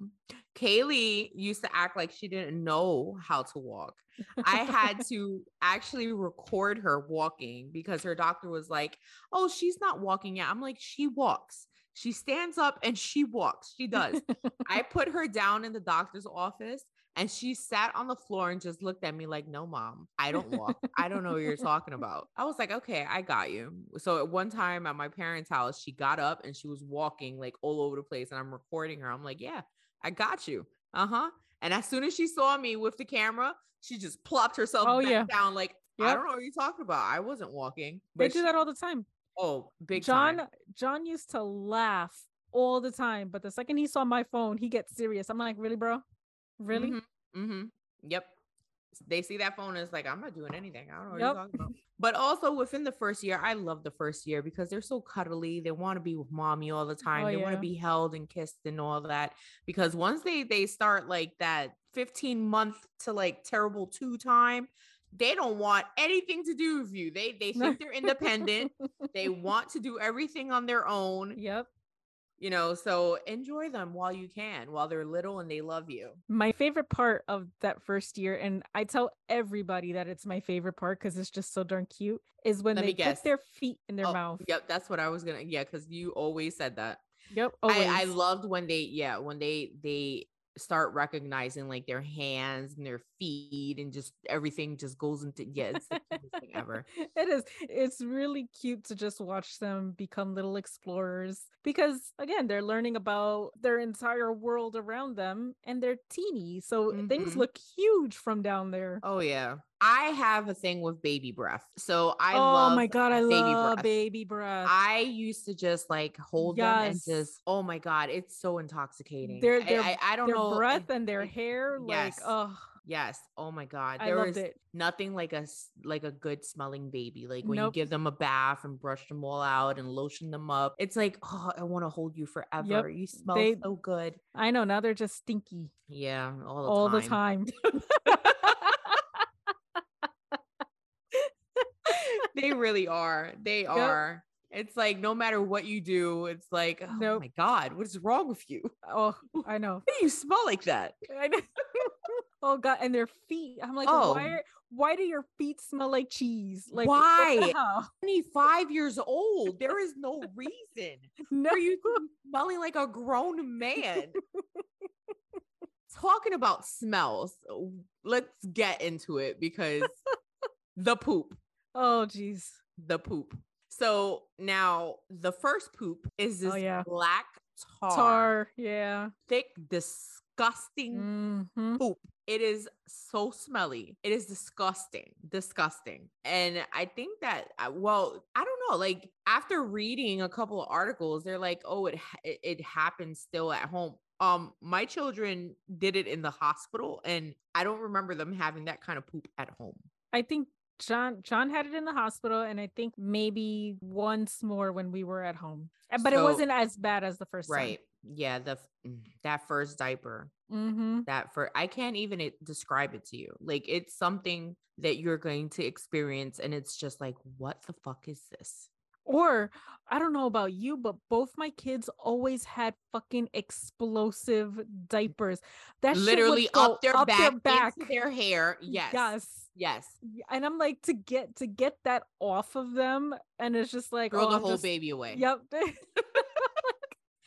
Kaylee used to act like she didn't know how to walk. I had to actually record her walking because her doctor was like, "Oh, she's not walking yet." I'm like, "She walks. She stands up and she walks. She does." I put her down in the doctor's office and she sat on the floor and just looked at me like, "No, mom, I don't walk. I don't know what you're talking about." I was like, "Okay, I got you." So at one time at my parents' house, she got up and she was walking like all over the place and I'm recording her. I'm like, "Yeah, I got you." Uh-huh. And as soon as she saw me with the camera, she just plopped herself Oh, back yeah. down like I don't know what you're talking about. I wasn't walking. They do she- that all the time. oh, big John time. John used to laugh all the time, but the second he saw my phone, he gets serious. I'm like, really, bro? Really? Mm-hmm. mm-hmm. Yep. They see that phone and it's like, I'm not doing anything. I don't know what Yep. you're talking about. But also within the first year, I love the first year because they're so cuddly. They want to be with mommy all the oh, time. Oh, they want to be held and kissed and all that. Because once they they start like that 15 month to like terrible two time, they don't want anything to do with you. They they think they're independent. they want to do everything on their own. Yep. You know, so enjoy them while you can, while they're little and they love you. My favorite part of that first year, and I tell everybody that it's my favorite part because it's just so darn cute, is when Let they put their feet in their Oh, mouth. Yep, that's what I was gonna. Yeah, because you always said that. Yep. I, I loved when they, yeah, when they they start recognizing like their hands and their feet and just everything just goes into yeah, it's the cutest thing ever. it is. It's really cute to just watch them become little explorers because again, they're learning about their entire world around them and they're teeny. So things Mhm. look huge from down there. Oh yeah, I have a thing with baby breath, so I oh love my god, I baby love breath. baby breath. I used to just like hold them and Yes. just oh my god, it's so intoxicating. Their- I- their- I, I, don't their know breath and their hair, like yes. oh, Yes. Oh my god. I There loved nothing like a like a good smelling baby. Like when Nope. you give them a bath and brush them all out and lotion them up. It's like, oh, I want to hold you forever. You smell They- so good. I know now they're just stinky Yeah, all the all time. the time. they really are. They are. It's like no matter what you do, it's like, oh Nope. my god, what is wrong with you? oh, I know. Why do you smell like that? I know. oh god, and their feet. I'm like, Oh. why? Are, why do your feet smell like cheese? Like Why? What the 25 years old. There is no reason. No, for you smelling like a grown man. Talking about smells, let's get into it because the poop, Oh jeez. the poop. So now the first poop is this Oh, yeah. black tar, Tar. Yeah. thick, disgusting Mhm. poop. It is so smelly. It is disgusting, disgusting. And I think that, uh, well, I don't know. Like after reading a couple of articles, they're like, oh, it it, it happens still at home. Um, my children did it in the hospital, and I don't remember them having that kind of poop at home. I think John John had it in the hospital, and I think maybe once more when we were at home. Uh, But it wasn't as bad as the first Right? Yeah. The mm, that first diaper. Mm-hmm. that for I can't even it- describe it to you. Like it's something that you're going to experience and it's just like what the fuck is this? Or I don't know about you, but both my kids always had fucking explosive diapers. That Literally up their up back, their back. their hair. Yes. Yes. Yes. And I'm like to get to get that off of them, and it's just like Throw oh, the I'm whole just- baby away. Yep.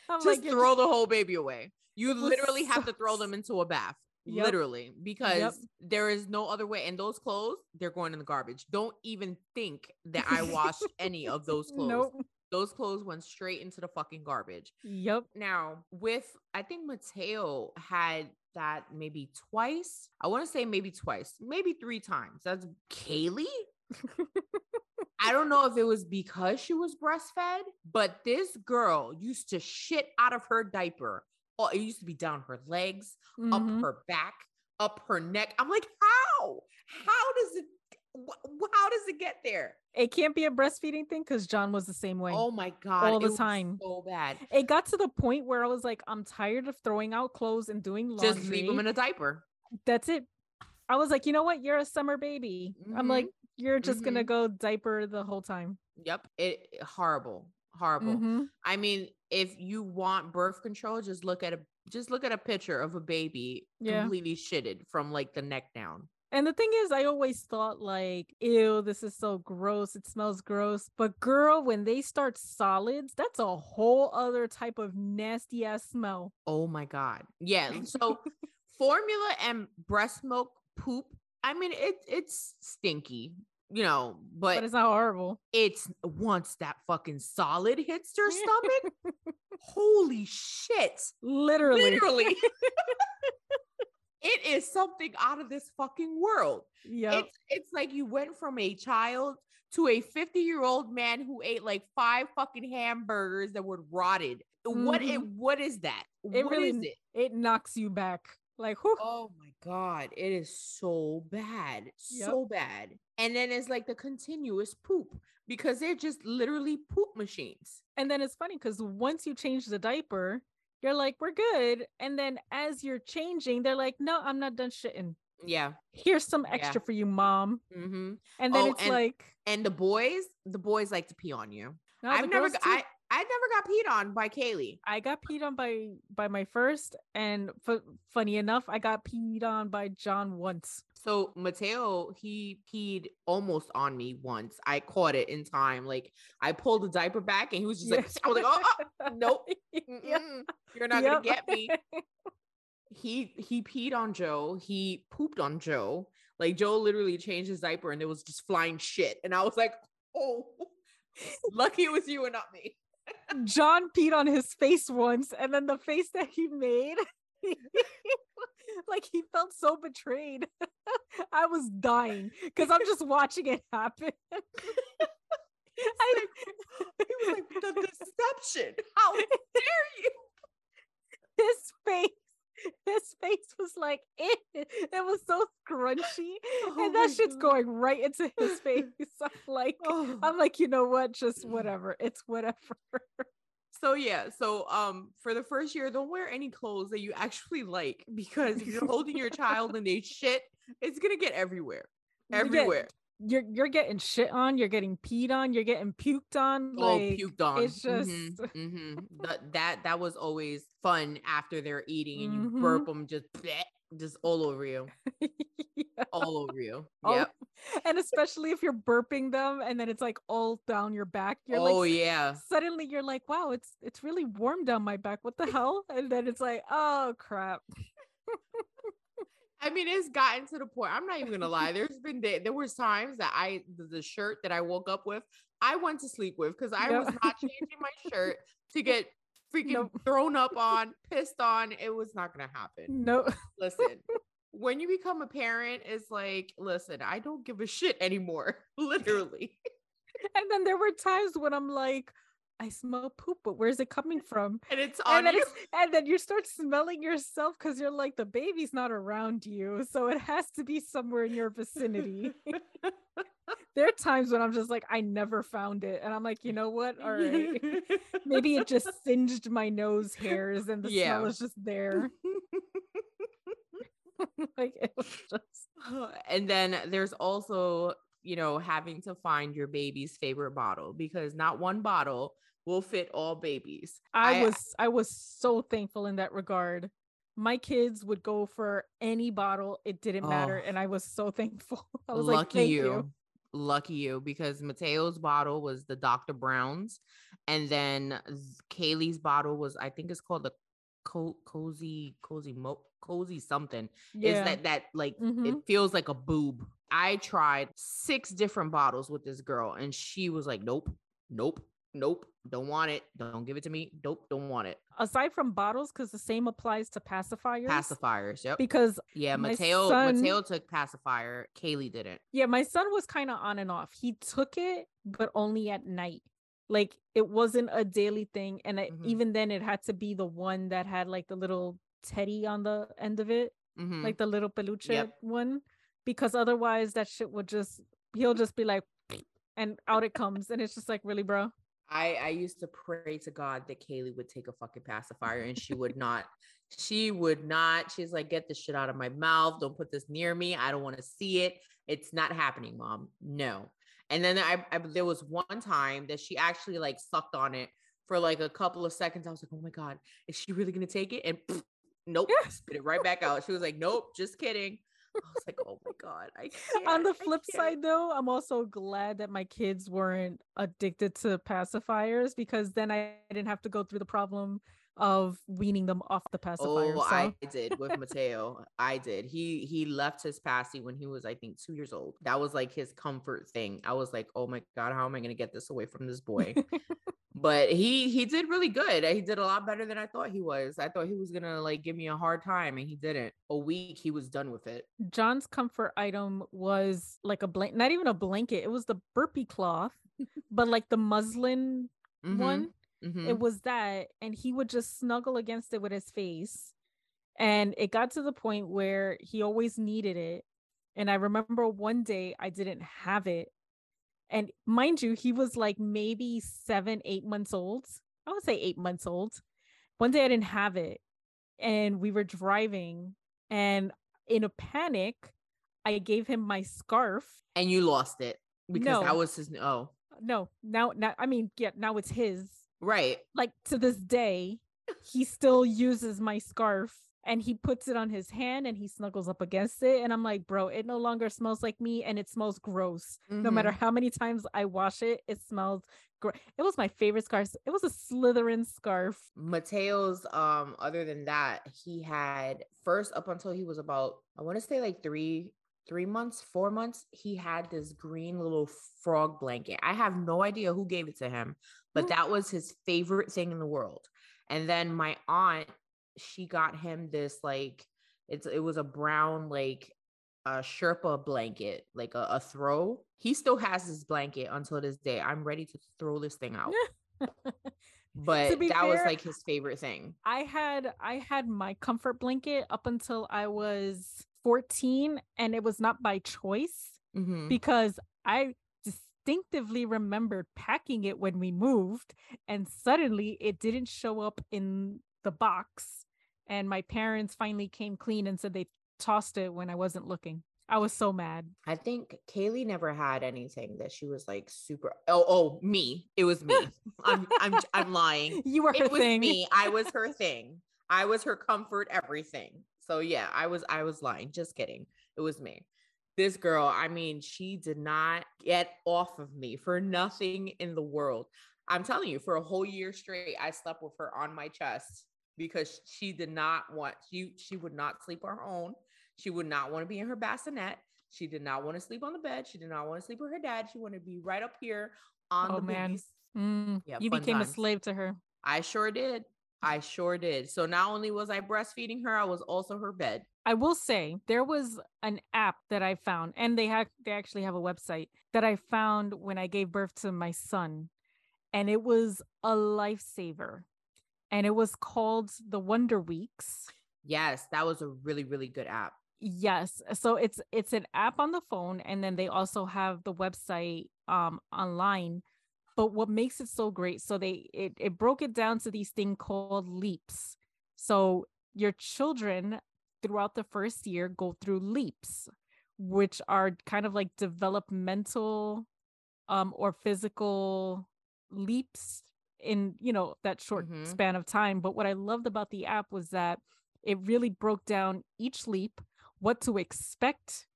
I'm Just like, throw the whole baby away. You literally have so to throw them into a bath. Yep. Literally, because there is no other way. And those clothes, they're going in the garbage. Don't even think that I washed any of those clothes. Nope. Those clothes went straight into the fucking garbage. Yep. Now, with I think Mateo had that maybe twice. I want to say maybe twice, maybe three times. That's Kaylee. I don't know if it was because she was breastfed, but this girl used to shit out of her diaper. Oh, it used to be down her legs, Mhm. up her back, up her neck. I'm like, how? How does it? wh- How does it get there? It can't be a breastfeeding thing because John was the same way. Oh my god! All the time. so bad. It got to the point where I was like, I'm tired of throwing out clothes and doing laundry. Just leave them in a diaper. That's it. I was like, you know what? You're a summer baby. I'm like, you're just gonna Mhm. go diaper the whole time. Yep. It horrible. Horrible. Mhm. I mean, if you want birth control, just look at a just look at a picture of a baby Yeah. completely shitted from like the neck down. And the thing is, I always thought like, ew, this is so gross. It smells gross. But girl, when they start solids, that's a whole other type of nasty ass smell. Oh my god. Yeah. So formula and breast milk poop. I mean, it it's stinky, you know, but, But it's not horrible. it's once that fucking solid hits their stomach. holy shit. Literally. Literally. it is something out of this fucking world. Yeah. It's it's like you went from a child to a 50 year old man who ate like five fucking hamburgers that were rotted. What mm-hmm. it what is that? It What really is it? it knocks you back. Like, whew. Oh my god, it is so bad. Yep. So bad. And then it's like the continuous poop because they're just literally poop machines. And then it's funny because once you change the diaper, you're like, we're good. And then as you're changing, they're like, no, I'm not done shitting. Yeah. Here's some Yeah. extra for you, mom. hmm And then Oh, it's and like, And the boys, the boys like to pee on you. no, I've never. I I never got peed on by Kaylee. I got peed on by by my first, and fu- funny enough, I got peed on by John once. So Mateo, he peed almost on me once. I caught it in time. Like I pulled the diaper back and he was just like, I was like, oh, oh, nope. Yep. you're not Yep. gonna get me. He he peed on Joe. He pooped on Joe. Like Joe literally changed his diaper and it was just flying shit. And I was like, oh, lucky it was you and not me. John peed on his face once, and then the face that he made, like he felt so betrayed. I was dying because I'm just watching it happen. I, He was like, the deception. How dare you? his face, his face was like it. It was so scrunchy, Oh and that shit's God. going right into his face. I'm like, Oh. I'm like, you know what? Just whatever. It's whatever. So yeah, so um for the first year, don't wear any clothes that you actually like because if you're holding your child and they shit, it's gonna get everywhere. Everywhere. You're you're getting shit on. You're getting peed on. You're getting puked on. Oh, Like, puked on. It's just Mhm, mhm. That, that that was always fun after they're eating and you Mhm. burp them just bleh, just all over you. Yeah. All over you. Oh, Yep. and especially if you're burping them and then it's like all down your back. You're oh like yeah. suddenly you're like, wow, it's it's really warm down my back. What the hell? And then it's like, oh crap. I mean, it's gotten to the point. I'm not even gonna lie. There's been day, there was times that I the, shirt that I woke up with, I went to sleep with because I Yep. was not changing my shirt to get freaking Nope. thrown up on, pissed on. It was not gonna happen. No, Listen, when you become a parent, it's like, listen, I don't give a shit anymore. Literally. and then there were times when I'm like, I smell poop, but where's it coming from? And it's on And then, you. and then you start smelling yourself because you're like the baby's not around you, so it has to be somewhere in your vicinity. there are times when I'm just like, I never found it, and I'm like, you know what? All right, maybe it just singed my nose hairs, and the Yeah. smell is just there. like it was just oh, and then there's also you know having to find your baby's favorite bottle because not one bottle will fit all babies I, was I was so thankful in that regard. My kids would go for any bottle; it didn't matter, Oh. and I was so thankful. I was lucky like, "Thank you. you." lucky you because mateo's bottle was the dr brown's and then kaylee's bottle was i think it's called the co- cozy cozy mo cozy something Yeah, is that that like it Mhm. feels like a boob i tried six different bottles with this girl and she was like nope nope nope don't want it don't give it to me nope don't want it aside from bottles, because the same applies to pacifiers. pacifiers yep Because yeah mateo son- mateo took pacifier kaylee didn't yeah, my son was kind of on and off. He took it, but only at night. Like it wasn't a daily thing, and it, Mhm. even then, it had to be the one that had like the little teddy on the end of it. Mhm. like the little peluche Yep. one, because otherwise that shit would just he'll just be like, and out it comes, and it's just like, really, bro? I I used to pray to God that Kaylee would take a fucking pacifier and she would not. She would not. She's like, get this shit out of my mouth. Don't put this near me. I don't want to see it. It's not happening, mom. No. And then I, I there was one time that she actually like sucked on it for like a couple of seconds. I was like, oh my God, is she really gonna take it? And Nope. Spit it right back out. She was like, Nope, just kidding. I was like, oh my God. I can't, On the flip can't." side, though, I'm also glad that my kids weren't addicted to pacifiers because then I didn't have to go through the problem of weaning them off the pacifier. Oh, so I did with Mateo. I did. He he left his passy when he was, I think, two years old. That was like his comfort thing. I was like, oh my god, how am I gonna get this away from this boy? but he he did really good. He did a lot better than I thought he was. I thought he was gonna like give me a hard time, and he didn't. A week, he was done with it. John's comfort item was like a blanket, not even a blanket. It was the burpee cloth, but like the muslin Mhm, one. mhm. It was that, and he would just snuggle against it with his face. And it got to the point where he always needed it. And I remember one day I didn't have it. And mind you, he was like maybe seven, eight months old. I would say eight months old. One day I didn't have it. And we were driving. And in a panic, I gave him my scarf. and you lost it because that was his. Oh, No, now, now, I mean, yeah, now it's his. right. like to this day, he still uses my scarf and he puts it on his hand and he snuggles up against it. And I'm like, bro, it no longer smells like me and it smells gross. No matter how many times I wash it, it smells gross. It was my favorite scarf. It was a Slytherin scarf. Mateo's um other than that, he had first up until he was about I want to say like 3 3 months, 4 months, he had this green little frog blanket. I have no idea who gave it to him, but Mm. that was his favorite thing in the world. And then my aunt, she got him this like it's it was a brown like a Sherpa blanket, like a, a throw. He still has this blanket until this day. I'm ready to throw this thing out. But that was like his favorite thing. I had I had my comfort blanket up until I was 14 and it was not by choice. Mhm. because I distinctively remembered packing it when we moved, and suddenly it didn't show up in the box. And my parents finally came clean and said they tossed it when I wasn't looking. I was so mad. I think Kaylee never had anything that she was like super. Oh, oh, me. It was me. I'm, I'm, I'm lying. You were her It was thing. me. I was her thing. I was her comfort, everything. So yeah, I was, I was lying. Just kidding. It was me. This girl, I mean, she did not get off of me for nothing in the world. I'm telling you, for a whole year straight, I slept with her on my chest because she did not want she she would not sleep on her own. She would not want to be in her bassinet. She did not want to sleep on the bed. She did not want to sleep with her dad. She wanted to be right up here on Oh, the man. Mm, Yeah, you became a slave to her. I sure did. I sure did. So not only was I breastfeeding her, I was also her bed. I will say there was an app that I found, and they have they actually have a website that I found when I gave birth to my son, and it was a lifesaver, and it was called the Wonder Weeks. Yes, that was a really, really good app. Yes, so it's it's an app on the phone, and then they also have the website um online. But what makes it so great? So they it it broke it down to these things called leaps. So your children throughout the first year go through leaps, which are kind of like developmental um or physical leaps in you know that short Mhm. span of time. But what I loved about the app was that it really broke down each leap, what to expect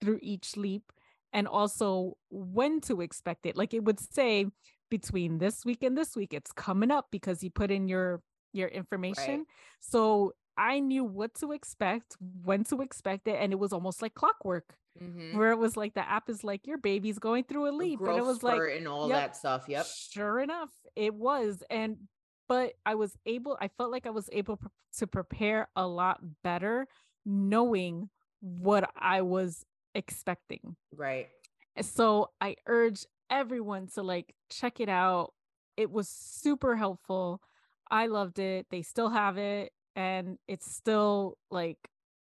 through each leap, and also when to expect it. Like it would say between this week and this week, it's coming up because you put in your your information. So I knew what to expect, when to expect it, and it was almost like clockwork, Mhm. where it was like the app is like your baby's going through a leap, and it was like and all yep, that stuff. Yep. Sure enough, it was. And but I was able, I felt like I was able pre- to prepare a lot better knowing what I was expecting. Right. So I urge everyone to like check it out. It was super helpful. I loved it. They still have it and it's still like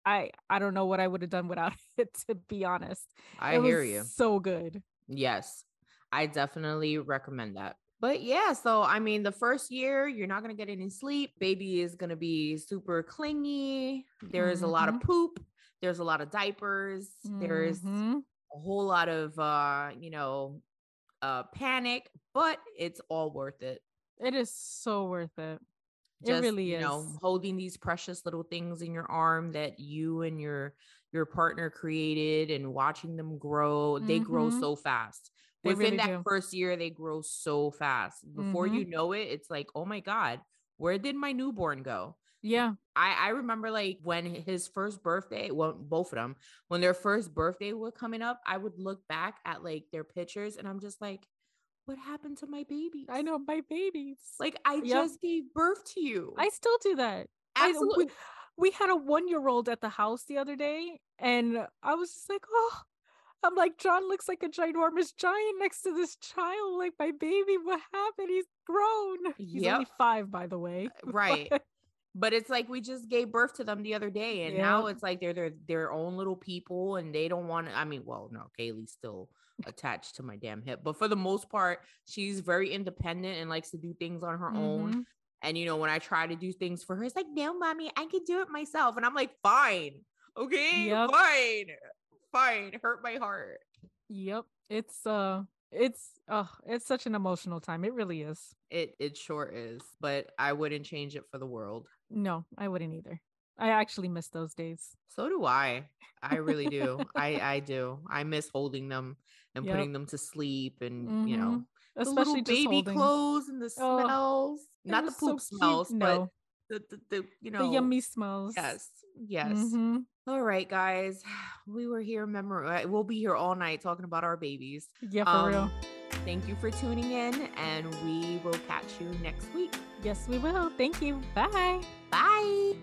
I I don't know what I would have done without it to be honest. I it hear was you. So good. Yes, I definitely recommend that. But yeah, so I mean, the first year, you're not going to get any sleep. Baby is going to be super clingy. There's a lot of poop. There's a lot of diapers. There's Mhm. a whole lot of, uh, you know, uh, panic, but it's all worth it. It is so worth it. Just it really is. you know holding these precious little things in your arm that you and your your partner created and watching them grow they grow Mhm. so fast They within really that do. first year they grow so fast before Mhm. you know it it's like oh my god where did my newborn go Yeah. I, I remember like when his first birthday, well, both of them, when their first birthday were coming up, I would look back at like their pictures and I'm just like, what happened to my babies? I know my babies. Like I Yep. just gave birth to you. I still do that. I- absolutely. we, we had a one year old at the house the other day, and I was just like, oh, I'm like, John looks like a ginormous giant next to this child. Like, my baby, what happened? He's grown. He's only five, by the way. right. But- it's like we just gave birth to them the other day, and now it's like they're their their own little people, and they don't want to. I mean, well, no, Kaylee's still attached to my damn hip, but for the most part, she's very independent and likes to do things on her own. Mhm. And you know, when I try to do things for her, it's like, no, mommy, I can do it myself. And I'm like, fine, okay, Yep. fine, fine. Hurt my heart. Yep. It's uh it's oh it's such an emotional time. It really is. It it sure is, but I wouldn't change it for the world. No, I wouldn't either. I actually miss those days. So do I. I really do. I I do. I miss holding them and Yep. putting them to sleep, and you know, Mhm. the Especially little baby holding. clothes and the Oh, smells. Not the poop cute. smells, No, but the, the, the you know the yummy smells. Yes. Yes. Mhm. All right, guys. We were here. Memor- uh, we'll be here all night talking about our babies. Yeah, for real. Thank you for tuning in, and we will catch you next week. Yes, we will. Thank you. Bye. Bye.